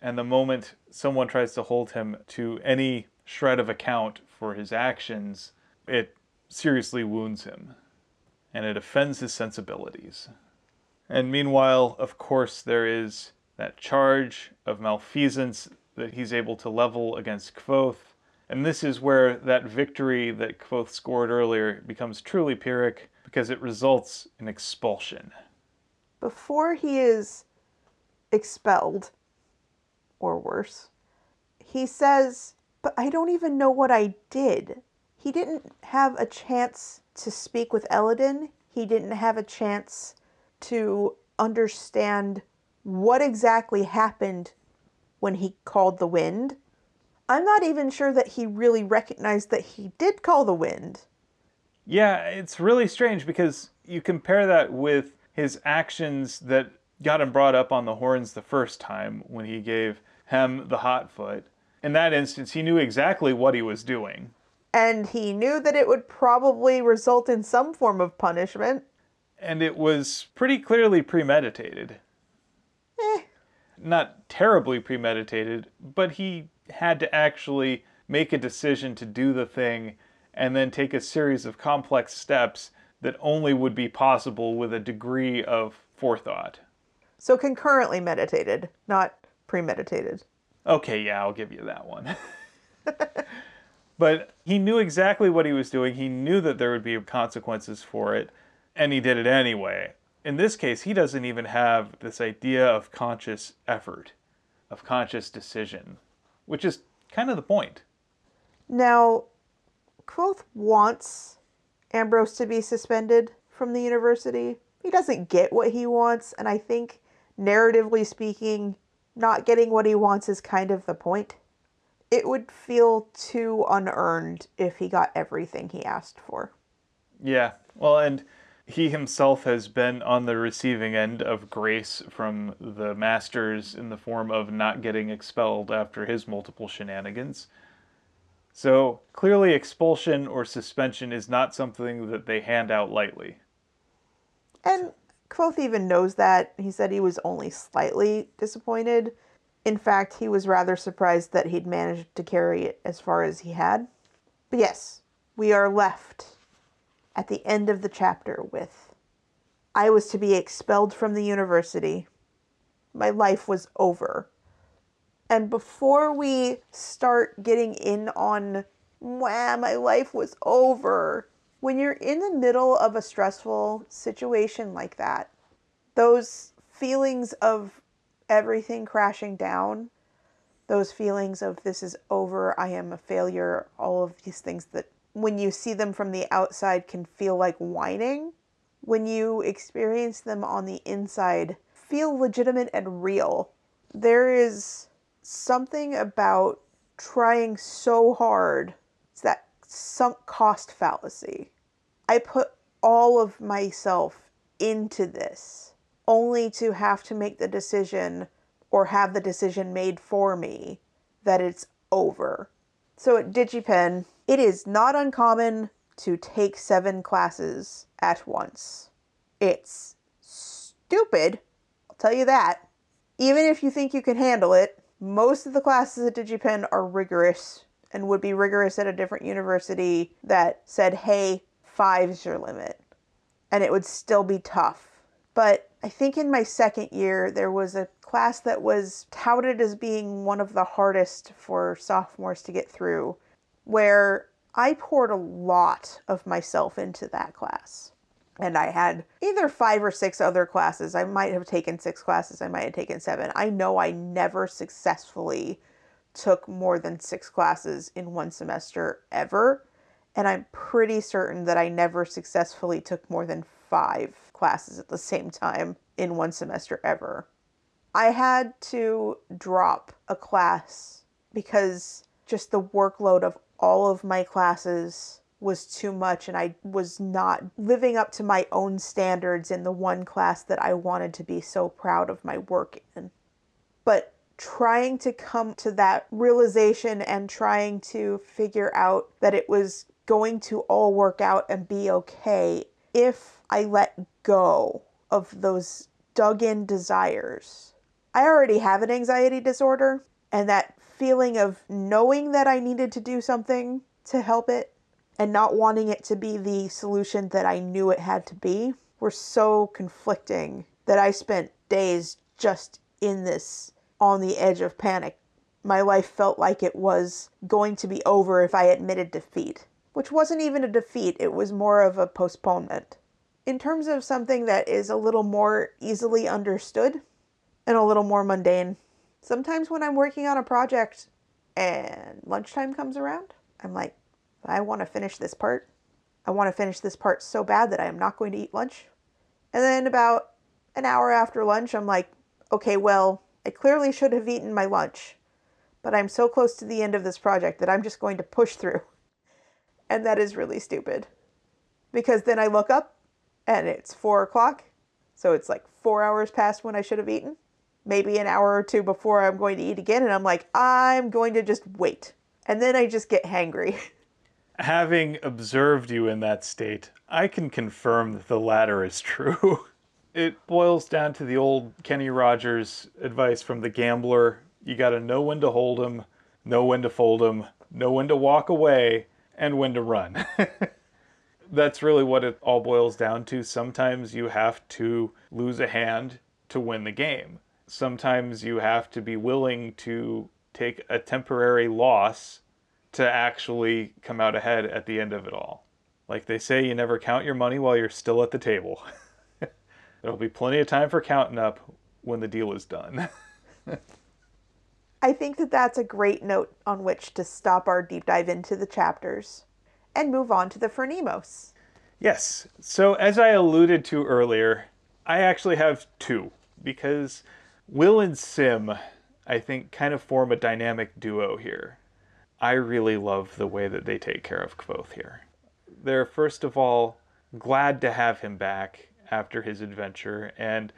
and the moment someone tries to hold him to any shred of account for his actions, it seriously wounds him, and it offends his sensibilities. And meanwhile, of course, there is that charge of malfeasance that he's able to level against Kvothe. And this is where that victory that Kvothe scored earlier becomes truly Pyrrhic because it results in expulsion. Before he is expelled, or worse, he says, But I don't even know what I did. He didn't have a chance to speak with Elodin. He didn't have a chance to understand what exactly happened when he called the wind. I'm not even sure that he really recognized that he did call the wind. Yeah, it's really strange because you compare that with his actions that got him brought up on the horns the first time when he gave Hem the hot foot. In that instance, he knew exactly what he was doing. And he knew that it would probably result in some form of punishment. And it was pretty clearly premeditated. Eh. Not terribly premeditated, but he had to actually make a decision to do the thing and then take a series of complex steps that only would be possible with a degree of forethought. So concurrently meditated, not premeditated. Okay, yeah, I'll give you that one. but he knew exactly what he was doing. He knew that there would be consequences for it, and he did it anyway. In this case, he doesn't even have this idea of conscious effort, of conscious decision, which is kind of the point. Now, Kvothe wants Ambrose to be suspended from the university. He doesn't get what he wants, and I think, narratively speaking, not getting what he wants is kind of the point. It would feel too unearned if he got everything he asked for. Yeah, well, and he himself has been on the receiving end of grace from the masters in the form of not getting expelled after his multiple shenanigans. So clearly, expulsion or suspension is not something that they hand out lightly. And Kvothe even knows that. He said he was only slightly disappointed. In fact, he was rather surprised that he'd managed to carry it as far as he had. But yes, we are left at the end of the chapter with I was to be expelled from the university. My life was over. And before we start getting in on, wow, my life was over, when you're in the middle of a stressful situation like that, those feelings of everything crashing down, those feelings of this is over, I am a failure, all of these things that when you see them from the outside can feel like whining, when you experience them on the inside, feel legitimate and real. There is something about trying so hard. It's that sunk cost fallacy. I put all of myself into this only to have to make the decision or have the decision made for me that it's over. So at DigiPen, it is not uncommon to take seven classes at once. It's stupid, I'll tell you that. Even if you think you can handle it, most of the classes at DigiPen are rigorous and would be rigorous at a different university that said, hey, five's your limit. And it would still be tough. But I think in my second year, there was a class that was touted as being one of the hardest for sophomores to get through, where I poured a lot of myself into that class. And I had either five or six other classes. I might have taken six classes, I might have taken seven. I know I never successfully took more than six classes in one semester ever. And I'm pretty certain that I never successfully took more than five classes at the same time in one semester ever. I had to drop a class because just the workload of all of my classes was too much and I was not living up to my own standards in the one class that I wanted to be so proud of my work in. But trying to come to that realization and trying to figure out that it was going to all work out and be okay if I let go of those dug in desires. I already have an anxiety disorder, and that feeling of knowing that I needed to do something to help it and not wanting it to be the solution that I knew it had to be were so conflicting that I spent days just in this on the edge of panic. My life felt like it was going to be over if I admitted defeat, which wasn't even a defeat, it was more of a postponement. In terms of something that is a little more easily understood and a little more mundane, sometimes when I'm working on a project and lunchtime comes around, I'm like, I want to finish this part. I want to finish this part so bad that I am not going to eat lunch. And then about an hour after lunch, I'm like, okay, well, I clearly should have eaten my lunch, but I'm so close to the end of this project that I'm just going to push through. And that is really stupid. Because then I look up and it's four o'clock. So it's like four hours past when I should have eaten. Maybe an hour or two before I'm going to eat again. And I'm like, I'm going to just wait. And then I just get hangry. Having observed you in that state, I can confirm that the latter is true. it boils down to the old Kenny Rogers advice from the gambler you got to know when to hold 'em, know when to fold 'em, know when to walk away, and when to run. That's really what it all boils down to. Sometimes you have to lose a hand to win the game. Sometimes you have to be willing to take a temporary loss to actually come out ahead at the end of it all. Like they say, you never count your money while you're still at the table. There'll be plenty of time for counting up when the deal is done. I think that that's a great note on which to stop our deep dive into the chapters and move on to the Phronimos. Yes. So, as I alluded to earlier, I actually have two because Will and Sim, I think, kind of form a dynamic duo here. I really love the way that they take care of Kvothe here. They're, first of all, glad to have him back after his adventure, and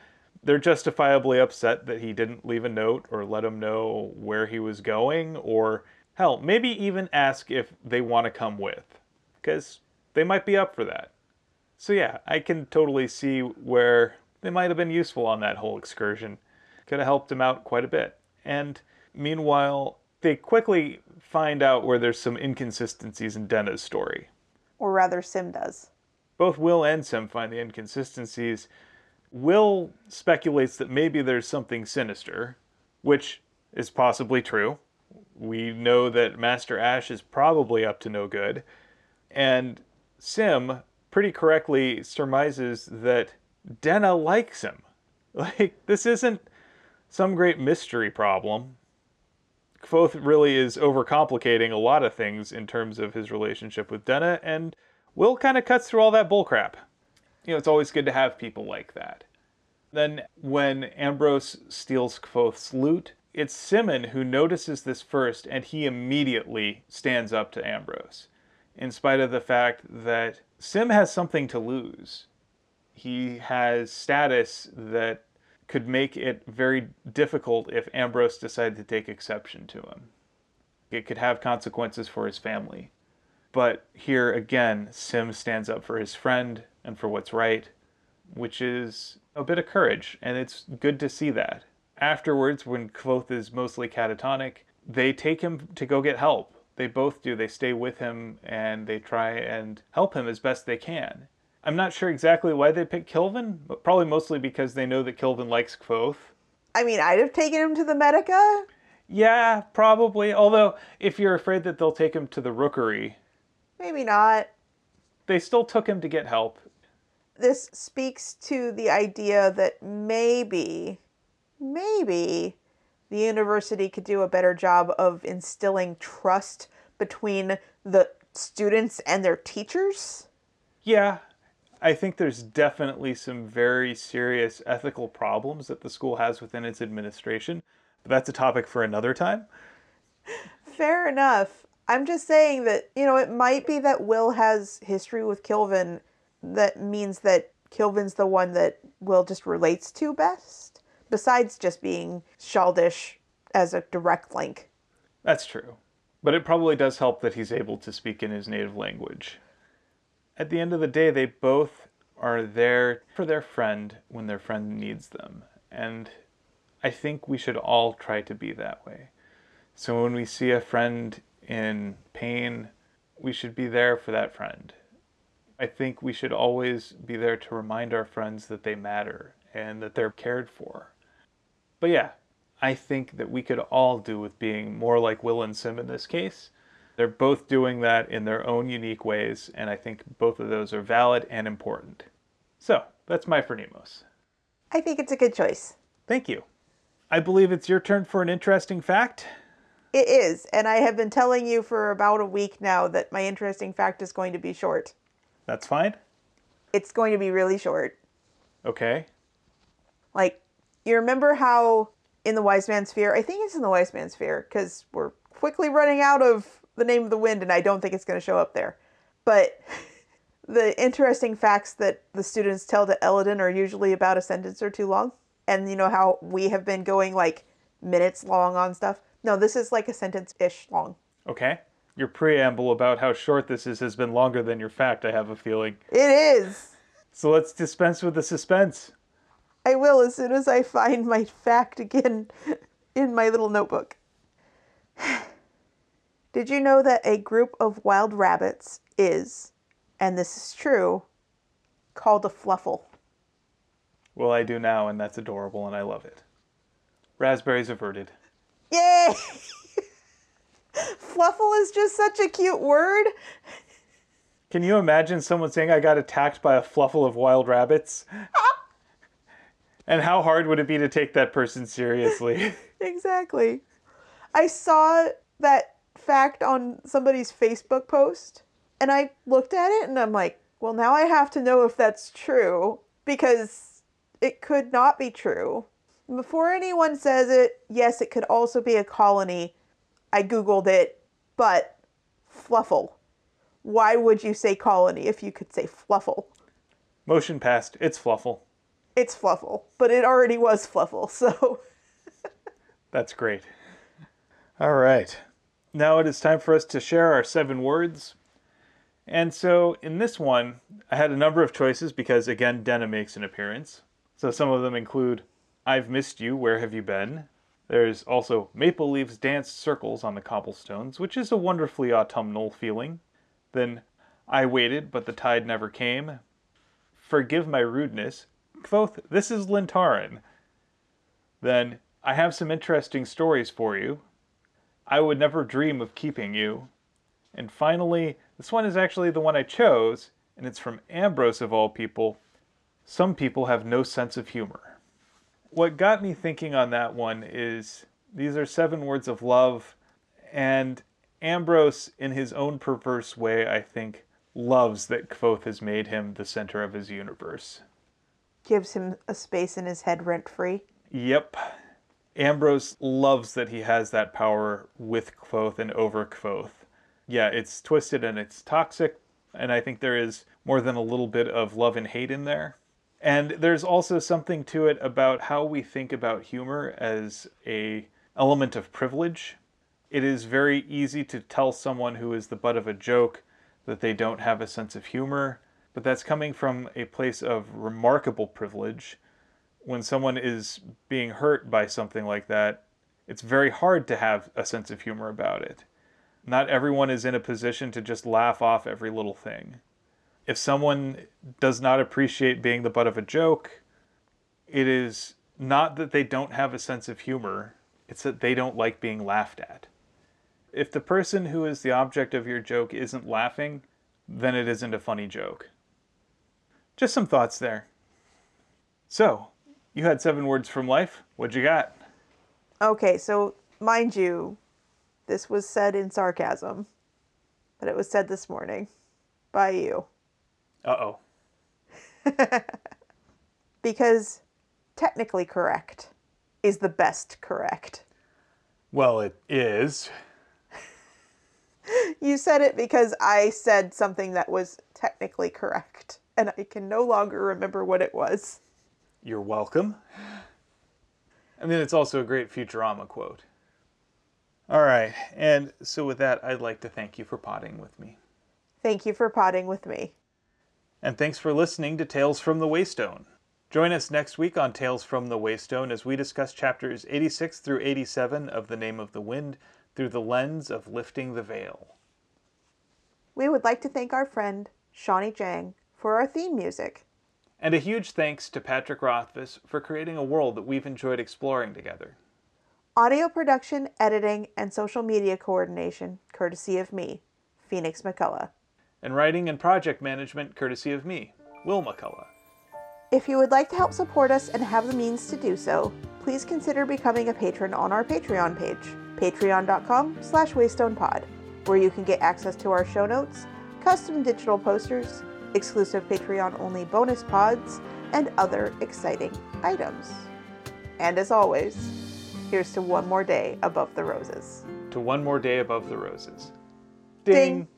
they're justifiably upset that he didn't leave a note or let him know where he was going, or hell, maybe even ask if they want to come with, because they might be up for that. So, yeah, I can totally see where they might have been useful on that whole excursion. Could have helped him out quite a bit. And meanwhile, they quickly find out where there's some inconsistencies in Denna's story. Or rather, Sim does. Both Will and Sim find the inconsistencies. Will speculates that maybe there's something sinister, which is possibly true. We know that Master Ash is probably up to no good. And Sim pretty correctly surmises that Denna likes him. Like, this isn't some great mystery problem. Kvothe really is overcomplicating a lot of things in terms of his relationship with Denna, and Will kind of cuts through all that bullcrap. You know, it's always good to have people like that. Then, when Ambrose steals Kvothe's lute, it's Simmon who notices this first, and he immediately stands up to Ambrose, in spite of the fact that Sim has something to lose. He has status that could make it very difficult if Ambrose decided to take exception to him. It could have consequences for his family. But here again, Sim stands up for his friend and for what's right, which is a bit of courage, and it's good to see that. Afterwards, when Kvothe is mostly catatonic, they take him to go get help. They both do. They stay with him and they try and help him as best they can. I'm not sure exactly why they picked Kilvin, but probably mostly because they know that Kilvin likes Kvothe. I mean, I'd have taken him to the Medica. Yeah, probably. Although, if you're afraid that they'll take him to the Rookery, maybe not. They still took him to get help. This speaks to the idea that maybe, maybe the university could do a better job of instilling trust between the students and their teachers. Yeah, I think there's definitely some very serious ethical problems that the school has within its administration, but that's a topic for another time. Fair enough. I'm just saying that, you know, it might be that Will has history with Kilvin that means that Kilvin's the one that Will just relates to best, besides just being Cealdish as a direct link. That's true. But it probably does help that he's able to speak in his native language at the end of the day, they both are there for their friend when their friend needs them. And I think we should all try to be that way. So when we see a friend in pain, we should be there for that friend. I think we should always be there to remind our friends that they matter and that they're cared for. But yeah, I think that we could all do with being more like Will and Sim in this case they're both doing that in their own unique ways, and I think both of those are valid and important. So, that's my Phronimos. I think it's a good choice. Thank you. I believe it's your turn for an interesting fact. It is, and I have been telling you for about a week now that my interesting fact is going to be short. That's fine. It's going to be really short. Okay. Like, you remember how in the Wise Man's Fear, I think it's in the Wise Man's Fear, because we're quickly running out of the name of the wind, and I don't think it's going to show up there. But the interesting facts that the students tell to Elodin are usually about a sentence or two long. And you know how we have been going like minutes long on stuff? No, this is like a sentence ish long. Okay. Your preamble about how short this is has been longer than your fact, I have a feeling. It is. So let's dispense with the suspense. I will as soon as I find my fact again in my little notebook. Did you know that a group of wild rabbits is, and this is true, called a fluffle? Well, I do now, and that's adorable, and I love it. Raspberries averted. Yay! Fluffle is just such a cute word. Can you imagine someone saying, I got attacked by a fluffle of wild rabbits? and how hard would it be to take that person seriously? Exactly. I saw that fact on somebody's Facebook post and I looked at it and I'm like, well, now I have to know if that's true because it could not be true. Before anyone says it, yes, it could also be a colony. I Googled it, but fluffle. Why would you say colony if you could say fluffle? Motion passed. It's fluffle. It's fluffle, but it already was fluffle, so. That's great. All right. Now it is time for us to share our seven words. And so in this one, I had a number of choices because, again, Denna makes an appearance. So some of them include I've missed you, where have you been? There's also Maple Leaves dance circles on the cobblestones, which is a wonderfully autumnal feeling. Then I waited, but the tide never came. Forgive my rudeness. Kvothe, this is Lintaren. Then I have some interesting stories for you. I would never dream of keeping you. And finally, this one is actually the one I chose, and it's from Ambrose of all people. Some people have no sense of humor. What got me thinking on that one is these are seven words of love, and Ambrose, in his own perverse way, I think, loves that Kvothe has made him the center of his universe. Gives him a space in his head rent free. Yep. Ambrose loves that he has that power with Kvothe and over Kvothe. Yeah, it's twisted and it's toxic, and I think there is more than a little bit of love and hate in there. And there's also something to it about how we think about humor as a element of privilege. It is very easy to tell someone who is the butt of a joke that they don't have a sense of humor, but that's coming from a place of remarkable privilege when someone is being hurt by something like that, it's very hard to have a sense of humor about it. Not everyone is in a position to just laugh off every little thing. If someone does not appreciate being the butt of a joke, it is not that they don't have a sense of humor, it's that they don't like being laughed at. If the person who is the object of your joke isn't laughing, then it isn't a funny joke. Just some thoughts there. So, you had seven words from life. What'd you got? Okay, so mind you, this was said in sarcasm, but it was said this morning by you. Uh oh. Because technically correct is the best correct. Well, it is. You said it because I said something that was technically correct, and I can no longer remember what it was. You're welcome. And then it's also a great Futurama quote. All right, and so with that, I'd like to thank you for potting with me. Thank you for potting with me. And thanks for listening to Tales from the Waystone. Join us next week on Tales from the Waystone as we discuss chapters 86 through 87 of The Name of the Wind through the lens of lifting the veil. We would like to thank our friend, Shawnee Jang, for our theme music. And a huge thanks to Patrick Rothfuss for creating a world that we've enjoyed exploring together. Audio production, editing, and social media coordination, courtesy of me, Phoenix McCullough. And writing and project management, courtesy of me, Will McCullough. If you would like to help support us and have the means to do so, please consider becoming a patron on our Patreon page, patreon.com slash waystonepod, where you can get access to our show notes, custom digital posters, exclusive Patreon-only bonus pods, and other exciting items. And as always, here's to one more day above the roses. To one more day above the roses. Ding.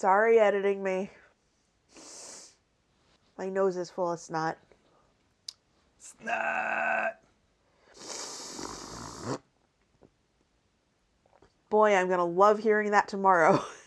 Sorry, editing me. My nose is full of snot. Snot. Boy, I'm going to love hearing that tomorrow.